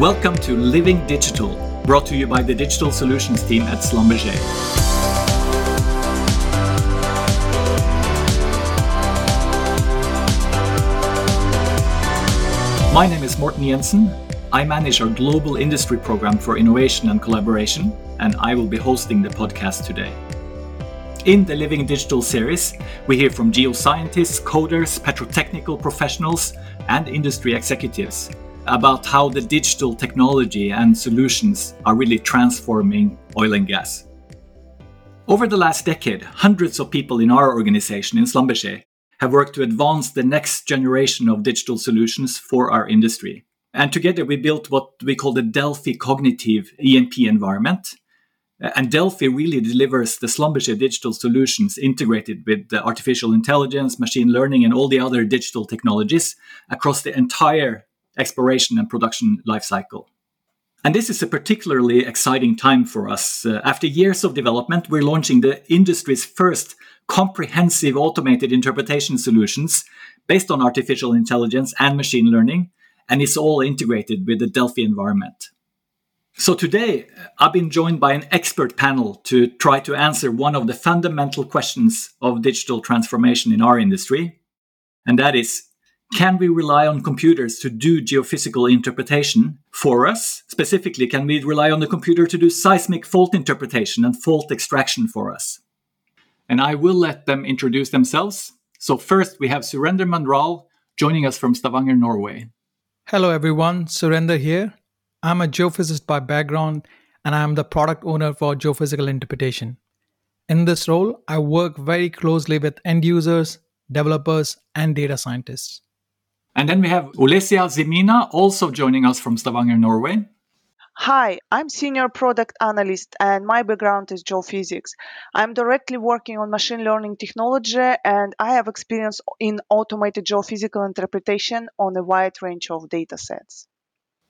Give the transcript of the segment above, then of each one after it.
Welcome to Living Digital, brought to you by the Digital Solutions team at Schlumberger. My name is Morten Jensen. I manage our global industry program for innovation and collaboration, and I will be hosting the podcast today. In the Living Digital series, we hear from geoscientists, coders, petrotechnical professionals, and industry executives about how the digital technology and solutions are really transforming oil and gas. Over the last decade, hundreds of people in our organization in Schlumberger have worked to advance the next generation of digital solutions for our industry. And together we built what we call the DELFI Cognitive E&P environment. Uh, and DELFI really delivers the Schlumberger digital solutions integrated with artificial intelligence, machine learning, and all the other digital technologies across the entire exploration and production lifecycle. And this is a particularly exciting time for us. Uh, after years of development, we're launching the industry's first comprehensive automated interpretation solutions based on artificial intelligence and machine learning, and it's all integrated with the DELFI environment. So today, I've been joined by an expert panel to try to answer one of the fundamental questions of digital transformation in our industry, and that is can we rely on computers to do geophysical interpretation for us? Specifically, can we rely on the computer to do seismic fault interpretation and fault extraction for us? And I will let them introduce themselves. So, first, we have Surender Manral joining us from Stavanger, Norway. Hello, everyone. Surender here. I'm a geophysicist by background, and I'm the product owner for geophysical interpretation. In this role, I work very closely with end users, developers, and data scientists. And then we have Olesia Zimina also joining us from Stavanger, Norway. Hi, I'm senior product analyst and my background is geophysics. I'm directly working on machine learning technology and I have experience in automated geophysical interpretation on a wide range of data sets.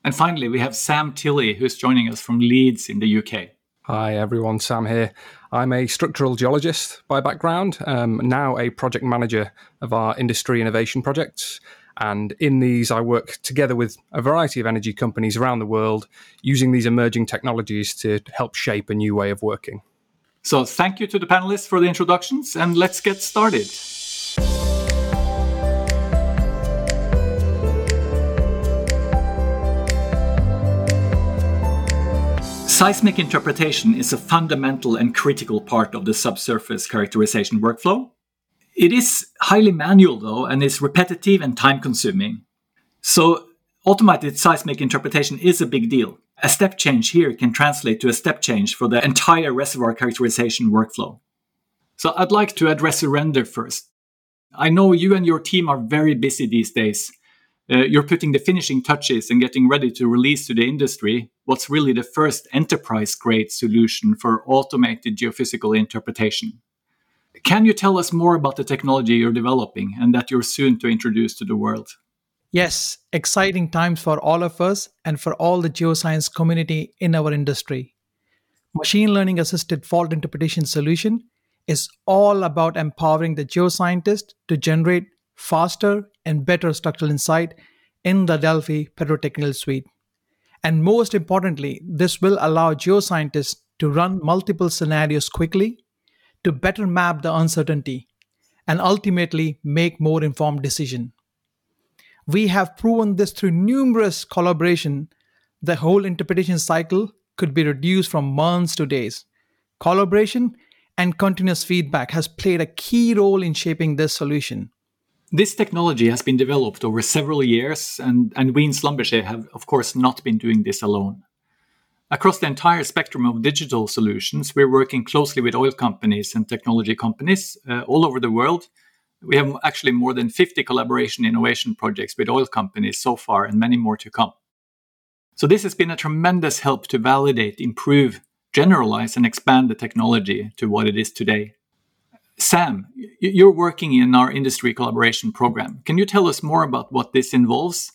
And finally, we have Sam Tilley, who's joining us from Leeds in the UK. Hi everyone, Sam here. I'm a structural geologist by background, um, now a project manager of our industry innovation projects. And in these, I work together with a variety of energy companies around the world using these emerging technologies to help shape a new way of working. So, thank you to the panelists for the introductions, and let's get started. Seismic interpretation is a fundamental and critical part of the subsurface characterization workflow. It is highly manual, though, and is repetitive and time consuming. So, automated seismic interpretation is a big deal. A step change here can translate to a step change for the entire reservoir characterization workflow. So, I'd like to address Surender first. I know you and your team are very busy these days. Uh, you're putting the finishing touches and getting ready to release to the industry what's really the first enterprise grade solution for automated geophysical interpretation. Can you tell us more about the technology you're developing and that you're soon to introduce to the world? Yes, exciting times for all of us and for all the geoscience community in our industry. Machine learning assisted fault interpretation solution is all about empowering the geoscientist to generate faster and better structural insight in the DELFI Petrotechnical Suite. And most importantly, this will allow geoscientists to run multiple scenarios quickly to better map the uncertainty and ultimately make more informed decision. We have proven this through numerous collaboration. The whole interpretation cycle could be reduced from months to days. Collaboration and continuous feedback has played a key role in shaping this solution. This technology has been developed over several years, and, and we in Schlumberger have, of course, not been doing this alone. Across the entire spectrum of digital solutions, we're working closely with oil companies and technology companies uh, all over the world. We have actually more than 50 collaboration innovation projects with oil companies so far, and many more to come. So, this has been a tremendous help to validate, improve, generalize, and expand the technology to what it is today. Sam, you're working in our industry collaboration program. Can you tell us more about what this involves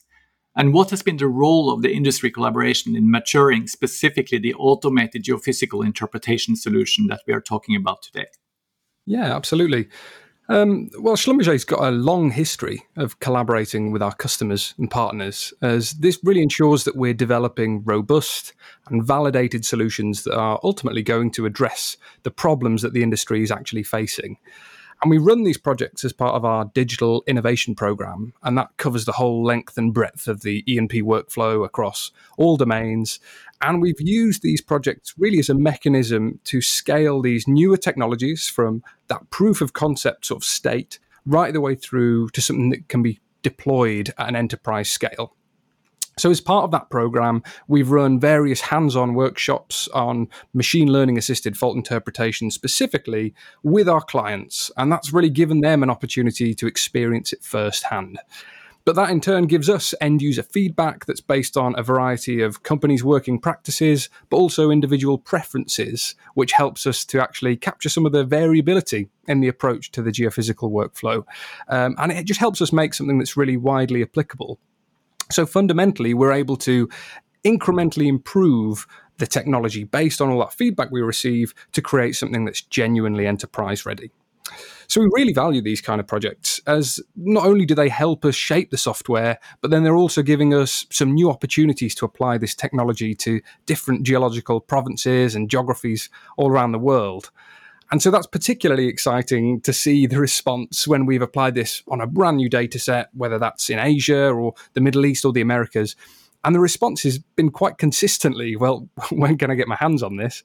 and what has been the role of the industry collaboration in maturing specifically the automated geophysical interpretation solution that we are talking about today? Yeah, absolutely. Um, well, Schlumberger's got a long history of collaborating with our customers and partners, as this really ensures that we're developing robust and validated solutions that are ultimately going to address the problems that the industry is actually facing. And we run these projects as part of our digital innovation program, and that covers the whole length and breadth of the E&P workflow across all domains. And we've used these projects really as a mechanism to scale these newer technologies from that proof of concept sort of state right the way through to something that can be deployed at an enterprise scale. So, as part of that program, we've run various hands on workshops on machine learning assisted fault interpretation specifically with our clients. And that's really given them an opportunity to experience it firsthand. But that in turn gives us end user feedback that's based on a variety of companies' working practices, but also individual preferences, which helps us to actually capture some of the variability in the approach to the geophysical workflow. Um, and it just helps us make something that's really widely applicable so fundamentally, we're able to incrementally improve the technology based on all that feedback we receive to create something that's genuinely enterprise ready. So we really value these kind of projects as not only do they help us shape the software, but then they're also giving us some new opportunities to apply this technology to different geological provinces and geographies all around the world. And so that's particularly exciting to see the response when we've applied this on a brand new data set, whether that's in Asia or the Middle East or the Americas. And the response has been quite consistently, well, when can I get my hands on this?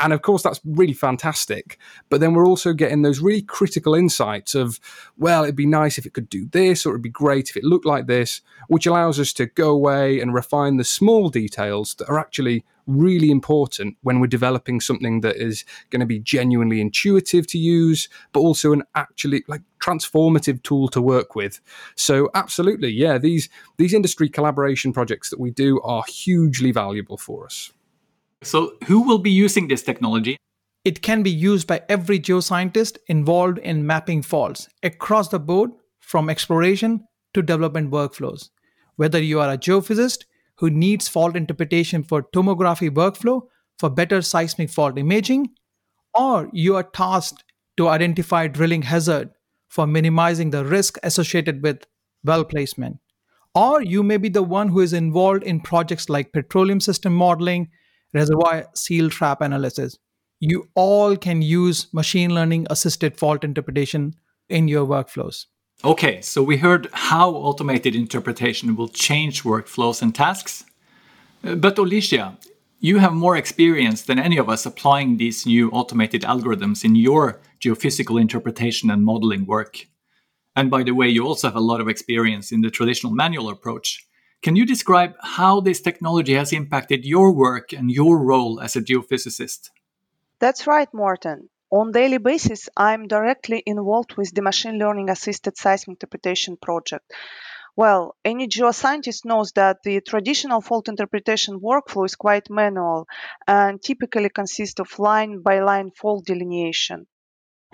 And of course, that's really fantastic. But then we're also getting those really critical insights of, well, it'd be nice if it could do this, or it'd be great if it looked like this, which allows us to go away and refine the small details that are actually really important when we're developing something that is going to be genuinely intuitive to use, but also an actually like transformative tool to work with. So absolutely, yeah, these these industry collaboration projects that we do are hugely valuable for us. So who will be using this technology? It can be used by every geoscientist involved in mapping faults across the board from exploration to development workflows. Whether you are a geophysicist who needs fault interpretation for tomography workflow for better seismic fault imaging, or you are tasked to identify drilling hazard for minimizing the risk associated with well placement. Or you may be the one who is involved in projects like petroleum system modeling, reservoir seal trap analysis. You all can use machine learning assisted fault interpretation in your workflows. Okay, so we heard how automated interpretation will change workflows and tasks. Uh, but Alicia, you have more experience than any of us applying these new automated algorithms in your geophysical interpretation and modeling work. And by the way, you also have a lot of experience in the traditional manual approach. Can you describe how this technology has impacted your work and your role as a geophysicist? That's right, Morten. On a daily basis, I'm directly involved with the machine learning assisted seismic interpretation project. Well, any geoscientist knows that the traditional fault interpretation workflow is quite manual and typically consists of line by line fault delineation.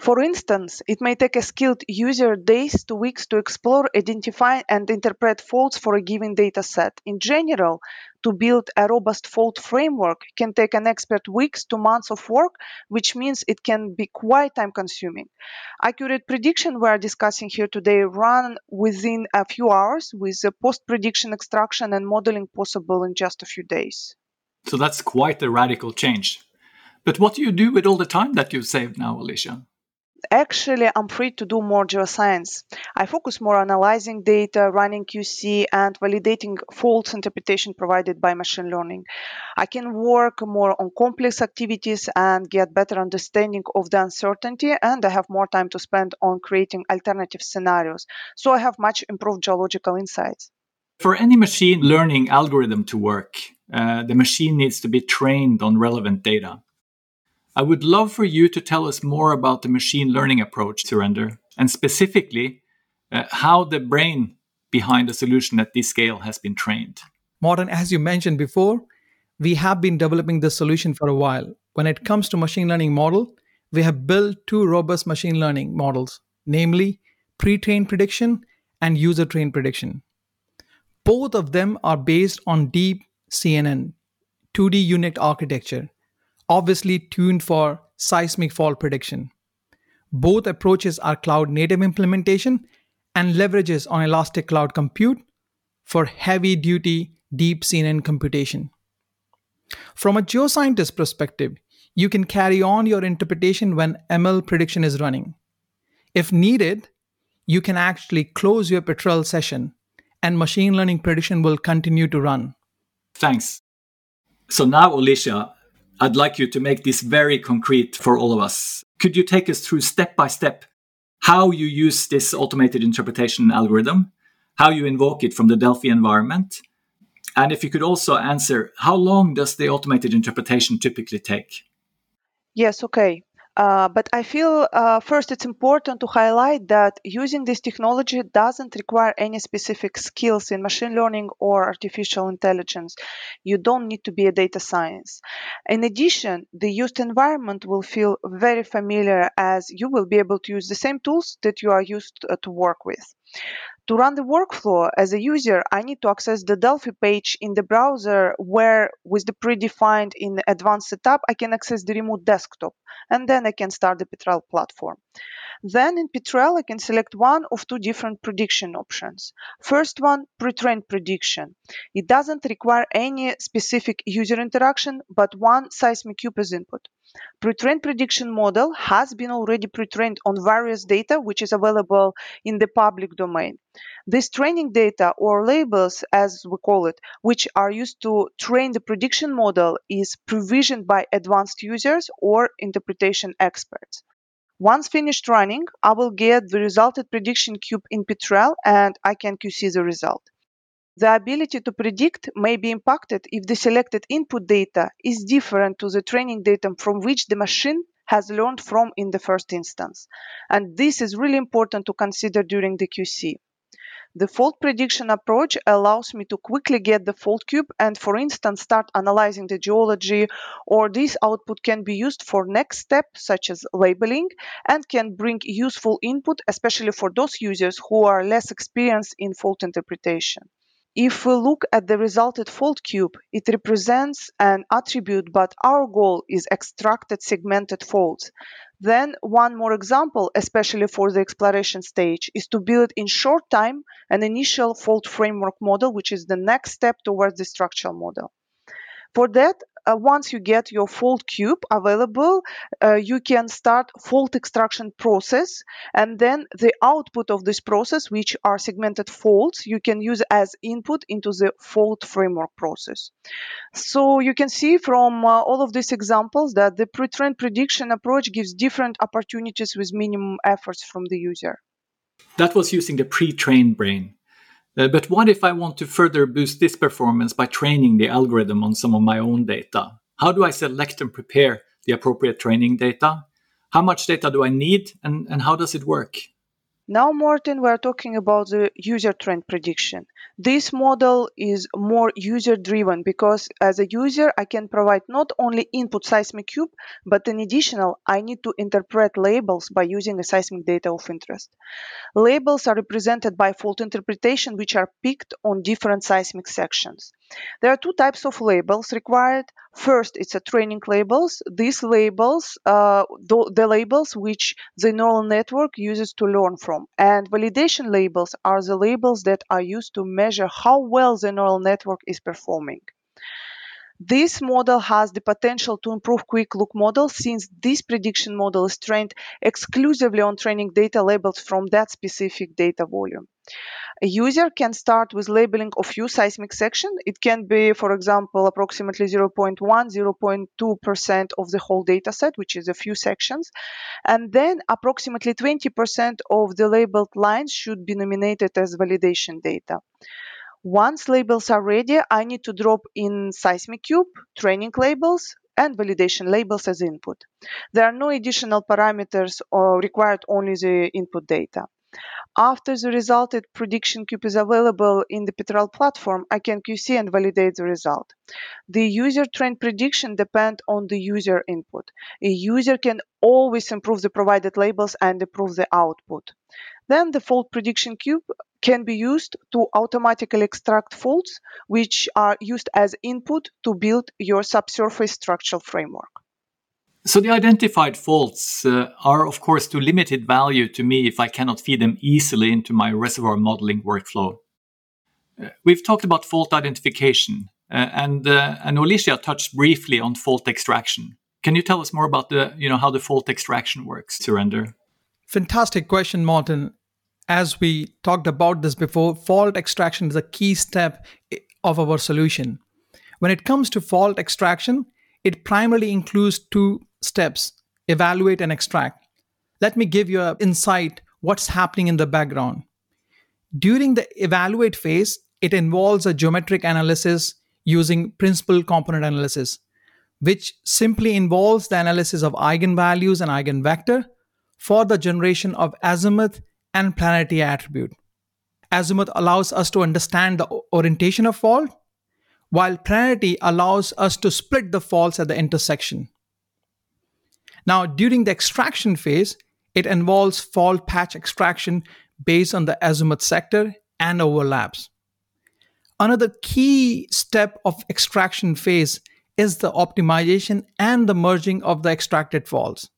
For instance, it may take a skilled user days to weeks to explore, identify, and interpret faults for a given data set. In general, to build a robust fault framework can take an expert weeks to months of work, which means it can be quite time consuming. Accurate prediction we are discussing here today run within a few hours with post prediction extraction and modeling possible in just a few days. So that's quite a radical change. But what do you do with all the time that you've saved now, Alicia? Actually, I'm free to do more geoscience. I focus more on analyzing data, running QC, and validating fault interpretation provided by machine learning. I can work more on complex activities and get better understanding of the uncertainty, and I have more time to spend on creating alternative scenarios. So I have much improved geological insights. For any machine learning algorithm to work, uh, the machine needs to be trained on relevant data. I would love for you to tell us more about the machine learning approach Surender, and specifically uh, how the brain behind the solution at this scale has been trained. Morten, as you mentioned before, we have been developing this solution for a while. When it comes to machine learning model, we have built two robust machine learning models, namely pre-trained prediction and user-trained prediction. Both of them are based on deep CNN, 2D U-Net architecture, obviously tuned for seismic fault prediction. Both approaches are cloud native implementation and leverages on Elastic Cloud Compute for heavy duty deep CNN computation. From a geoscientist perspective, you can carry on your interpretation when ML prediction is running. If needed, you can actually close your Petrel session and machine learning prediction will continue to run. Thanks. So now, Alicia, I'd like you to make this very concrete for all of us. Could you take us through step by step how you use this automated interpretation algorithm, how you invoke it from the DELFI environment, and if you could also answer how long does the automated interpretation typically take? Yes, okay. Uh, but I feel uh, first it's important to highlight that using this technology doesn't require any specific skills in machine learning or artificial intelligence. You don't need to be a data science. In addition, the used environment will feel very familiar as you will be able to use the same tools that you are used uh, to work with. To run the workflow as a user, I need to access the DELFI page in the browser where with the predefined in advanced setup, I can access the remote desktop and then I can start the Petrel platform. Then in Petrel, I can select one of two different prediction options. First one, pre-trained prediction. It doesn't require any specific user interaction, but one seismic cube as input. Pre-trained prediction model has been already pre-trained on various data which is available in the public domain. This training data or labels as we call it, which are used to train the prediction model is provisioned by advanced users or interpretation experts. Once finished running, I will get the resulted prediction cube in Petrel and I can QC the result. The ability to predict may be impacted if the selected input data is different to the training data from which the machine has learned from in the first instance. And this is really important to consider during the QC. The fault prediction approach allows me to quickly get the fault cube and, for instance, start analyzing the geology, or this output can be used for next step, such as labeling, and can bring useful input, especially for those users who are less experienced in fault interpretation. If we look at the resulted fault cube, it represents an attribute, but our goal is extracted segmented faults. Then one more example, especially for the exploration stage, is to build in short time an initial fault framework model, which is the next step towards the structural model. For that, uh, once you get your fault cube available, uh, you can start fault extraction process, and then the output of this process, which are segmented faults, you can use as input into the fault framework process. So you can see from uh, all of these examples that the pre-trained prediction approach gives different opportunities with minimum efforts from the user. That was using the pre-trained brain. Uh, but what if I want to further boost this performance by training the algorithm on some of my own data? How do I select and prepare the appropriate training data? How much data do I need and, and how does it work? Now, Martin, we're talking about the user trained prediction. This model is more user driven because as a user, I can provide not only input seismic cube, but in additional, I need to interpret labels by using a seismic data of interest. Labels are represented by fault interpretation, which are picked on different seismic sections. There are two types of labels required. First, it's a training labels. These labels, uh, the, the labels which the neural network uses to learn from. And validation labels are the labels that are used to measure how well the neural network is performing. This model has the potential to improve quick look models since this prediction model is trained exclusively on training data labeled from that specific data volume. A user can start with labeling of few seismic section. It can be, for example, approximately 0.1, 0.2% of the whole data set, which is a few sections. And then approximately 20% of the labeled lines should be nominated as validation data. Once labels are ready, I need to drop in Seismic Cube, training labels, and validation labels as input. There are no additional parameters or required only the input data. After the resulted prediction cube is available in the Petrel platform, I can QC and validate the result. The user trained prediction depend on the user input. A user can always improve the provided labels and improve the output. Then the fault prediction cube can be used to automatically extract faults, which are used as input to build your subsurface structural framework. So the identified faults uh, are, of course, to limited value to me if I cannot feed them easily into my reservoir modeling workflow. Uh, we've talked about fault identification, uh, and uh, and Alicia touched briefly on fault extraction. Can you tell us more about the, you know, how the fault extraction works, Surender? Fantastic question, Martin. As we talked about this before, fault extraction is a key step of our solution. When it comes to fault extraction, it primarily includes two steps evaluate and extract. Let me give you an insight what's happening in the background. During the evaluate phase, it involves a geometric analysis using principal component analysis, which simply involves the analysis of eigenvalues and eigenvector for the generation of azimuth and planarity attribute. Azimuth allows us to understand the orientation of fault, while planarity allows us to split the faults at the intersection. Now, during the extraction phase, it involves fault patch extraction based on the azimuth sector and overlaps. Another key step of extraction phase is the optimization and the merging of the extracted faults.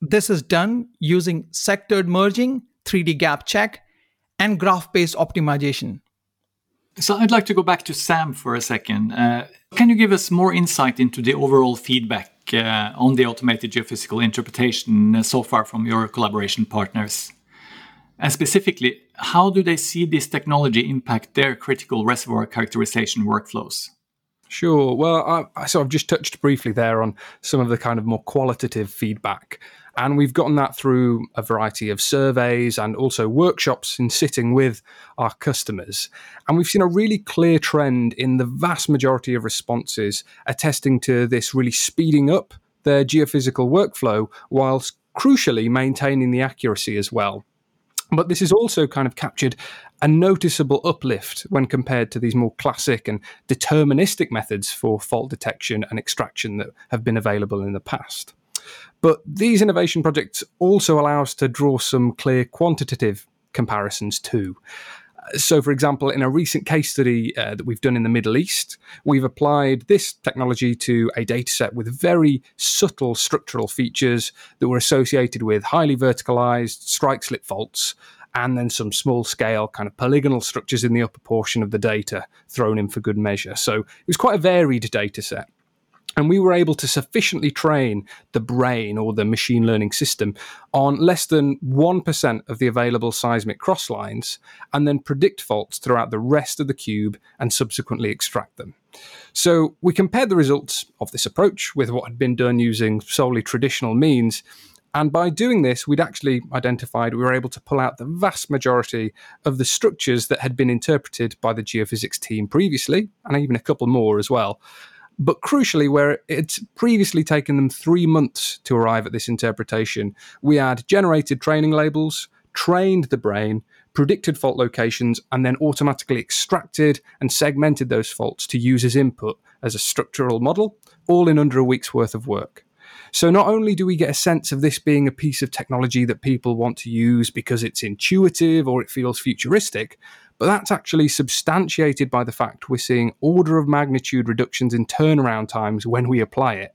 This is done using sectored merging, 3D gap check, and graph based optimization. So I'd like to go back to Sam for a second. Uh, can you give us more insight into the overall feedback on the automated geophysical interpretation uh, so far from your collaboration partners? And specifically, how do they see this technology impact their critical reservoir characterization workflows? Sure. Well, I, so I've just touched briefly there on some of the kind of more qualitative feedback. And we've gotten that through a variety of surveys and also workshops in sitting with our customers. And we've seen a really clear trend in the vast majority of responses attesting to this really speeding up their geophysical workflow whilst crucially maintaining the accuracy as well. But this is also kind of captured a noticeable uplift when compared to these more classic and deterministic methods for fault detection and extraction that have been available in the past. But these innovation projects also allow us to draw some clear quantitative comparisons too. So, for example, in a recent case study uh, that we've done in the Middle East, we've applied this technology to a dataset with very subtle structural features that were associated with highly verticalized strike slip faults and then some small scale kind of polygonal structures in the upper portion of the data thrown in for good measure. So, it was quite a varied data set. And we were able to sufficiently train the brain or the machine learning system on less than 1% of the available seismic crosslines and then predict faults throughout the rest of the cube and subsequently extract them. So we compared the results of this approach with what had been done using solely traditional means. And by doing this, we'd actually identified we were able to pull out the vast majority of the structures that had been interpreted by the geophysics team previously, and even a couple more as well. But crucially, where it's previously taken them three months to arrive at this interpretation, we had generated training labels, trained the brain, predicted fault locations, and then automatically extracted and segmented those faults to use as input as a structural model, all in under a week's worth of work. So not only do we get a sense of this being a piece of technology that people want to use because it's intuitive or it feels futuristic, but that's actually substantiated by the fact we're seeing order of magnitude reductions in turnaround times when we apply it.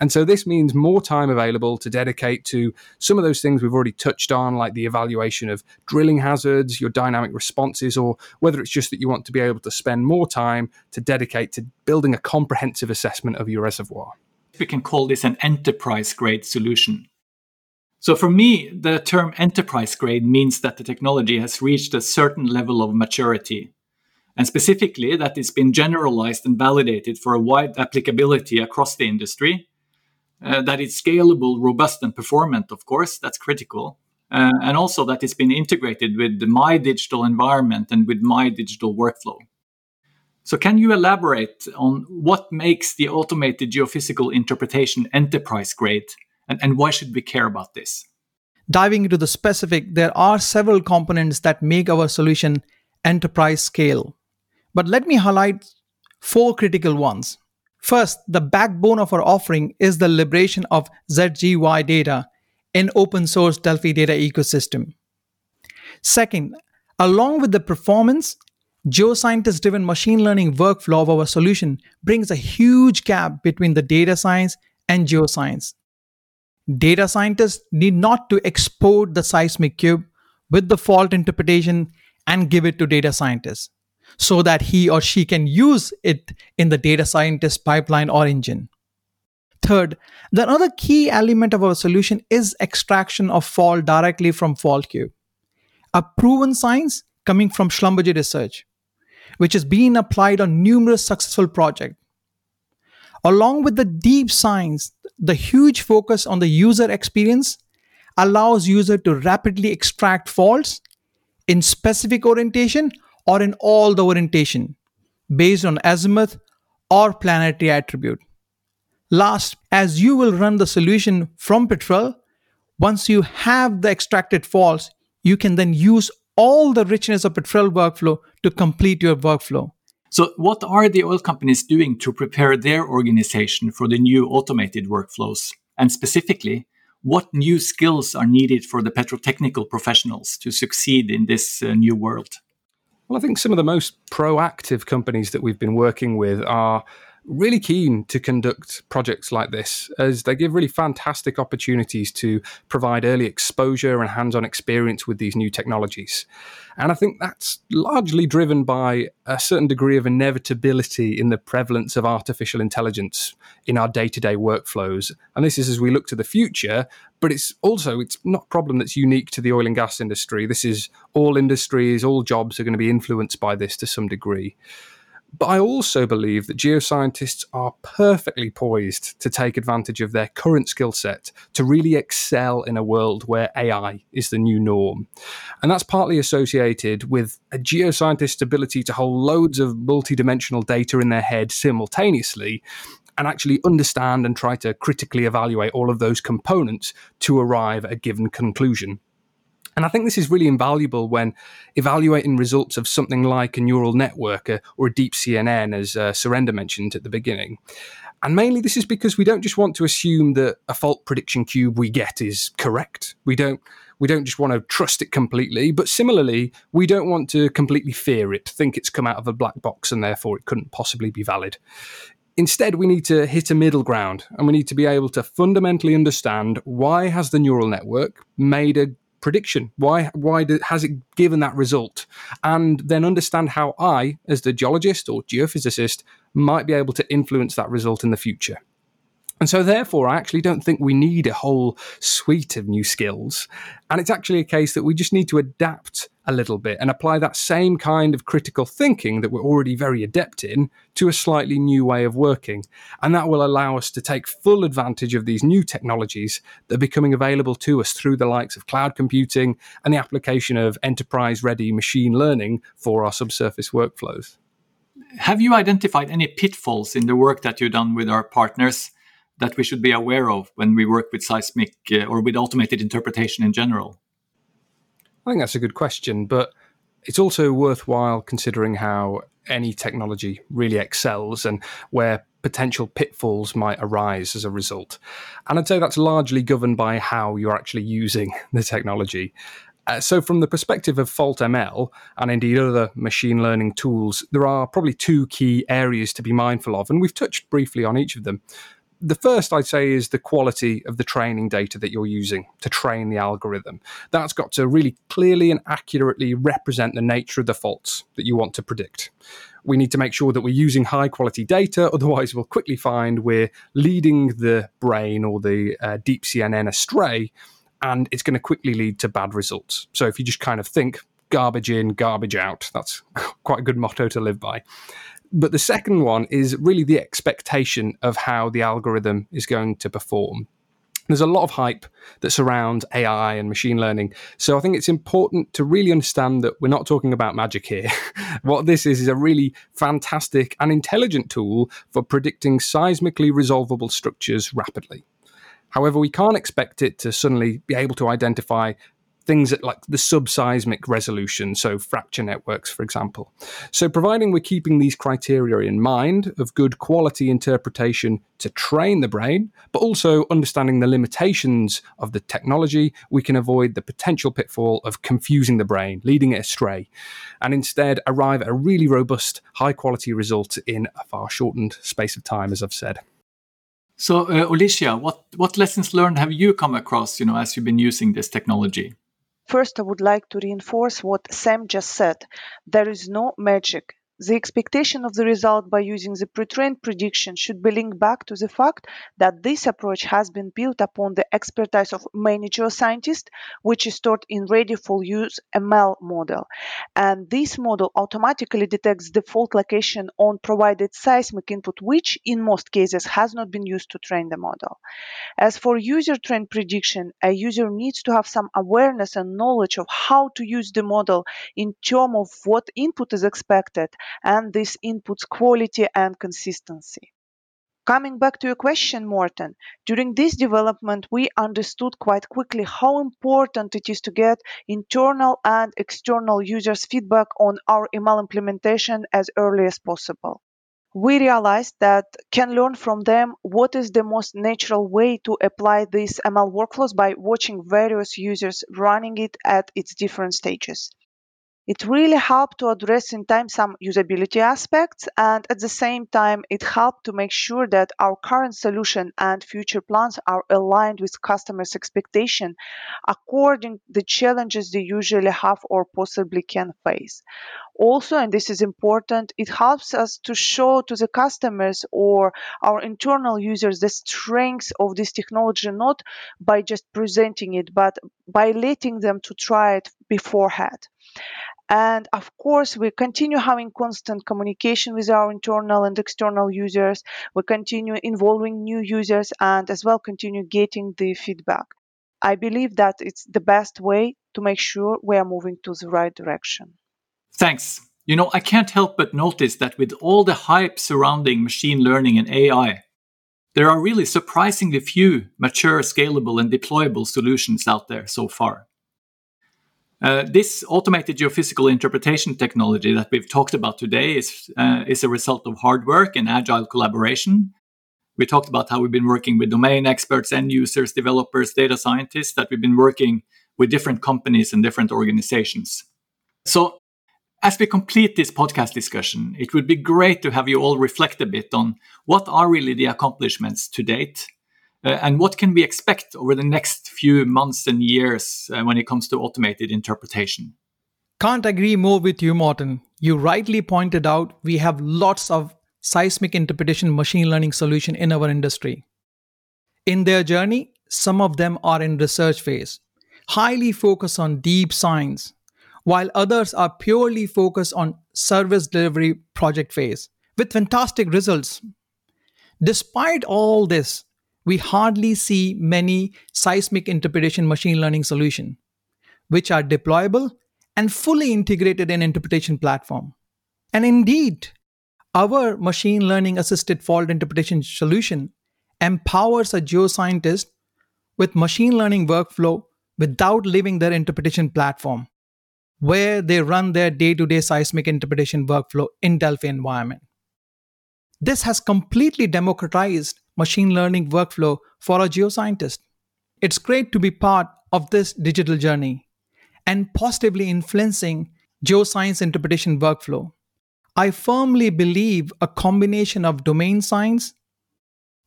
And so this means more time available to dedicate to some of those things we've already touched on, like the evaluation of drilling hazards, your dynamic responses, or whether it's just that you want to be able to spend more time to dedicate to building a comprehensive assessment of your reservoir. We can call this an enterprise grade solution. So for me, the term enterprise grade means that the technology has reached a certain level of maturity. And specifically, that it's been generalized and validated for a wide applicability across the industry. Uh, that it's scalable, robust, and performant, of course, that's critical. Uh, and also that it's been integrated with my digital environment and with my digital workflow. So, can you elaborate on what makes the automated geophysical interpretation enterprise grade and, and why should we care about this? Diving into the specific, there are several components that make our solution enterprise scale. But let me highlight four critical ones. First, the backbone of our offering is the liberation of ZGY data in open source DELFI data ecosystem. Second, along with the performance, geoscientist driven machine learning workflow of our solution brings a huge gap between the data science and geoscience. Data scientists need not to export the seismic cube with the fault interpretation and give it to data scientists so that he or she can use it in the data scientist pipeline or engine. Third, the other key element of our solution is extraction of fault directly from fault cube, a proven science coming from Schlumberger research, which has been applied on numerous successful projects. Along with the deep science, the huge focus on the user experience allows user to rapidly extract faults in specific orientation or in all the orientation based on azimuth or planarity attribute. Last, as you will run the solution from Petrel, once you have the extracted faults, you can then use all the richness of Petrel workflow to complete your workflow. So, what are the oil companies doing to prepare their organization for the new automated workflows? And specifically, what new skills are needed for the petrotechnical professionals to succeed in this uh, new world? Well, I think some of the most proactive companies that we've been working with are really keen to conduct projects like this as they give really fantastic opportunities to provide early exposure and hands on experience with these new technologies. And I think that's largely driven by a certain degree of inevitability in the prevalence of artificial intelligence in our day to day workflows. And this is as we look to the future, but it's also it's not a problem that's unique to the oil and gas industry. This is all industries, all jobs are going to be influenced by this to some degree. But I also believe that geoscientists are perfectly poised to take advantage of their current skill set to really excel in a world where AI is the new norm. And that's partly associated with a geoscientist's ability to hold loads of multidimensional data in their head simultaneously and actually understand and try to critically evaluate all of those components to arrive at a given conclusion. And I think this is really invaluable when evaluating results of something like a neural network uh, or a deep CNN, as uh, Surender mentioned at the beginning. And mainly this is because we don't just want to assume that a fault prediction cube we get is correct. We don't we don't just want to trust it completely, but similarly, we don't want to completely fear it, think it's come out of a black box and therefore it couldn't possibly be valid. Instead, we need to hit a middle ground and we need to be able to fundamentally understand why has the neural network made a prediction? Why why do, has it given that result? And then understand how I, as the geologist or geophysicist, might be able to influence that result in the future. And so, therefore, I actually don't think we need a whole suite of new skills. And it's actually a case that we just need to adapt a little bit and apply that same kind of critical thinking that we're already very adept in to a slightly new way of working. And that will allow us to take full advantage of these new technologies that are becoming available to us through the likes of cloud computing and the application of enterprise ready machine learning for our subsurface workflows. Have you identified any pitfalls in the work that you've done with our partners? that we should be aware of when we work with seismic uh, or with automated interpretation in general? I think that's a good question, but it's also worthwhile considering how any technology really excels and where potential pitfalls might arise as a result. And I'd say that's largely governed by how you're actually using the technology. Uh, so, from the perspective of Fault ML and indeed other machine learning tools, there are probably two key areas to be mindful of, and we've touched briefly on each of them the first I'd say is the quality of the training data that you're using to train the algorithm. That's got to really clearly and accurately represent the nature of the faults that you want to predict. We need to make sure that we're using high quality data, otherwise, we'll quickly find we're leading the brain or the uh, deep CNN astray, and it's going to quickly lead to bad results. So, if you just kind of think garbage in, garbage out, that's quite a good motto to live by. But the second one is really the expectation of how the algorithm is going to perform. There's a lot of hype that surrounds AI and machine learning. So I think it's important to really understand that we're not talking about magic here. what this is is a really fantastic and intelligent tool for predicting seismically resolvable structures rapidly. However, we can't expect it to suddenly be able to identify things at like the subseismic resolution, so fracture networks, for example. So, providing we're keeping these criteria in mind of good quality interpretation to train the brain, but also understanding the limitations of the technology, we can avoid the potential pitfall of confusing the brain, leading it astray, and instead arrive at a really robust, high quality result in a far shortened space of time, as I've said. So, uh, Alicia, what, what lessons learned have you come across, you know, as you've been using this technology? First, I would like to reinforce what Sam just said. There is no magic. The expectation of the result by using the pre-trained prediction should be linked back to the fact that this approach has been built upon the expertise of many geoscientists, which is stored in ready for use ML model. And this model automatically detects the fault location on provided seismic input, which in most cases has not been used to train the model. As for user trained prediction, a user needs to have some awareness and knowledge of how to use the model in terms of what input is expected and this input's quality and consistency. Coming back to your question, Morten, during this development, we understood quite quickly how important it is to get internal and external users' feedback on our ML implementation as early as possible. We realized that can learn from them what is the most natural way to apply these ML workflows by watching various users running it at its different stages. It really helped to address in time some usability aspects, and at the same time, it helped to make sure that our current solution and future plans are aligned with customers' expectation according the challenges they usually have or possibly can face. Also, and this is important, it helps us to show to the customers or our internal users the strengths of this technology, not by just presenting it, but by letting them to try it beforehand. And of course, we continue having constant communication with our internal and external users. We continue involving new users and as well continue getting the feedback. I believe that it's the best way to make sure we are moving to the right direction. Thanks. You know, I can't help but notice that with all the hype surrounding machine learning and AI, there are really surprisingly few mature, scalable, and deployable solutions out there so far. Uh, this automated geophysical interpretation technology that we've talked about today is, uh, is a result of hard work and agile collaboration. We talked about how we've been working with domain experts, end users, developers, data scientists, that we've been working with different companies and different organizations. So, as we complete this podcast discussion, it would be great to have you all reflect a bit on what are really the accomplishments to date uh, and what can we expect over the next few months and years uh, when it comes to automated interpretation? Can't agree more with you, Morten. You rightly pointed out we have lots of seismic interpretation machine learning solution in our industry. In their journey, some of them are in research phase, highly focused on deep science, while others are purely focused on service delivery project phase with fantastic results. Despite all this, we hardly see many seismic interpretation machine learning solutions, which are deployable and fully integrated in interpretation platform. And indeed, our machine learning assisted fault interpretation solution empowers a geoscientist with machine learning workflow without leaving their interpretation platform, where they run their day to day seismic interpretation workflow in DELFI environment. This has completely democratized machine learning workflow for a geoscientist. It's great to be part of this digital journey and positively influencing geoscience interpretation workflow. I firmly believe a combination of domain science,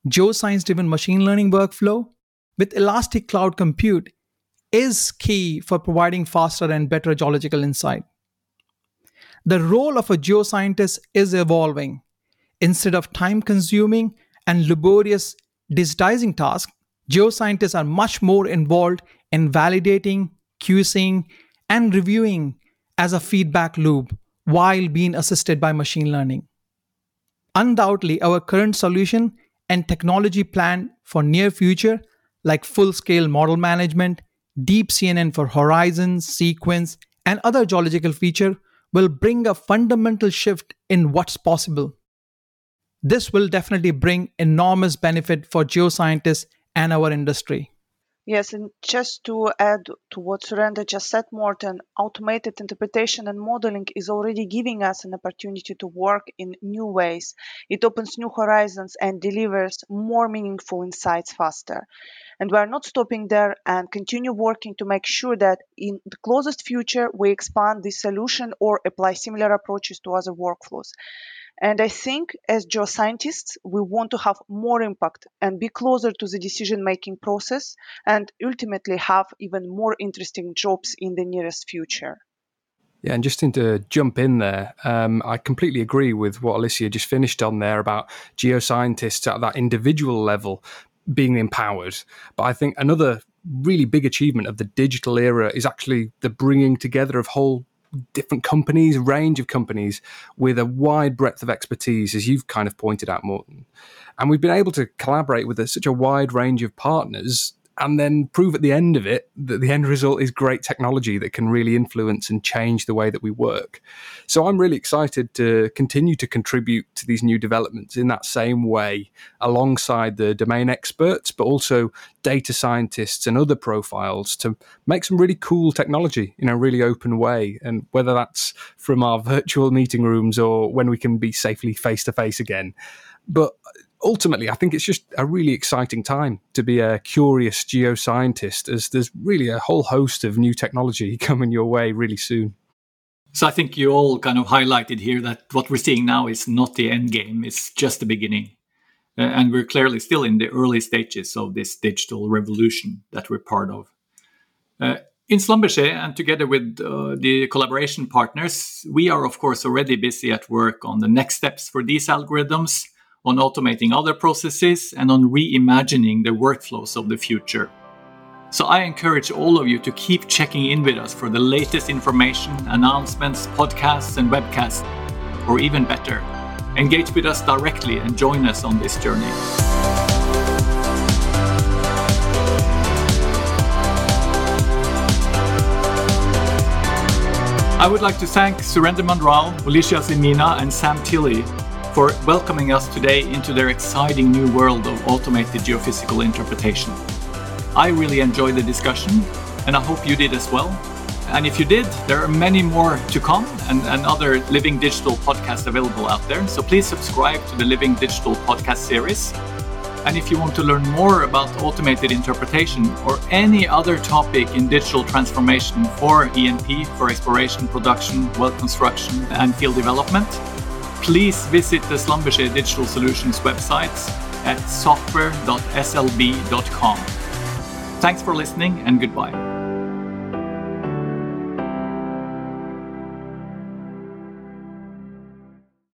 geoscience driven machine learning workflow with elastic cloud compute is key for providing faster and better geological insight. The role of a geoscientist is evolving. Instead of time consuming and laborious digitizing tasks, geoscientists are much more involved in validating, QCing, and reviewing as a feedback loop while being assisted by machine learning. Undoubtedly, our current solution and technology plan for near future, like full-scale model management, deep CNN for horizons, sequence, and other geological feature, will bring a fundamental shift in what's possible this will definitely bring enormous benefit for geoscientists and our industry. Yes, and just to add to what Surendra just said, Morten, automated interpretation and modeling is already giving us an opportunity to work in new ways. It opens new horizons and delivers more meaningful insights faster. And we are not stopping there and continue working to make sure that in the closest future we expand this solution or apply similar approaches to other workflows. And I think as geoscientists, we want to have more impact and be closer to the decision making process and ultimately have even more interesting jobs in the nearest future. Yeah, and just to jump in there, um, I completely agree with what Alicia just finished on there about geoscientists at that individual level being empowered. But I think another really big achievement of the digital era is actually the bringing together of whole different companies, range of companies with a wide breadth of expertise, as you've kind of pointed out, Morton. And we've been able to collaborate with a, such a wide range of partners and then prove at the end of it that the end result is great technology that can really influence and change the way that we work. So I'm really excited to continue to contribute to these new developments in that same way, alongside the domain experts, but also data scientists and other profiles to make some really cool technology in a really open way. And whether that's from our virtual meeting rooms or when we can be safely face to face again. But ultimately, I think it's just a really exciting time to be a curious geoscientist, as there's really a whole host of new technology coming your way really soon. So I think you all kind of highlighted here that what we're seeing now is not the end game; it's just the beginning, uh, and we're clearly still in the early stages of this digital revolution that we're part of. Uh, in Schlumberger, and together with uh, the collaboration partners, we are of course already busy at work on the next steps for these algorithms on automating other processes, and on reimagining the workflows of the future. So I encourage all of you to keep checking in with us for the latest information, announcements, podcasts, and webcasts, or even better, engage with us directly and join us on this journey. I would like to thank Surender Manral, Alicia Zemina, and Sam Tilley for welcoming us today into their exciting new world of automated geophysical interpretation. I really enjoyed the discussion, and I hope you did as well. And if you did, there are many more to come and, and other Living Digital podcasts available out there. So please subscribe to the Living Digital podcast series. And if you want to learn more about automated interpretation or any other topic in digital transformation for E&P, for exploration, production, well construction, and field development, please visit the Schlumberger Digital Solutions website at software.slb.com. Thanks for listening and goodbye.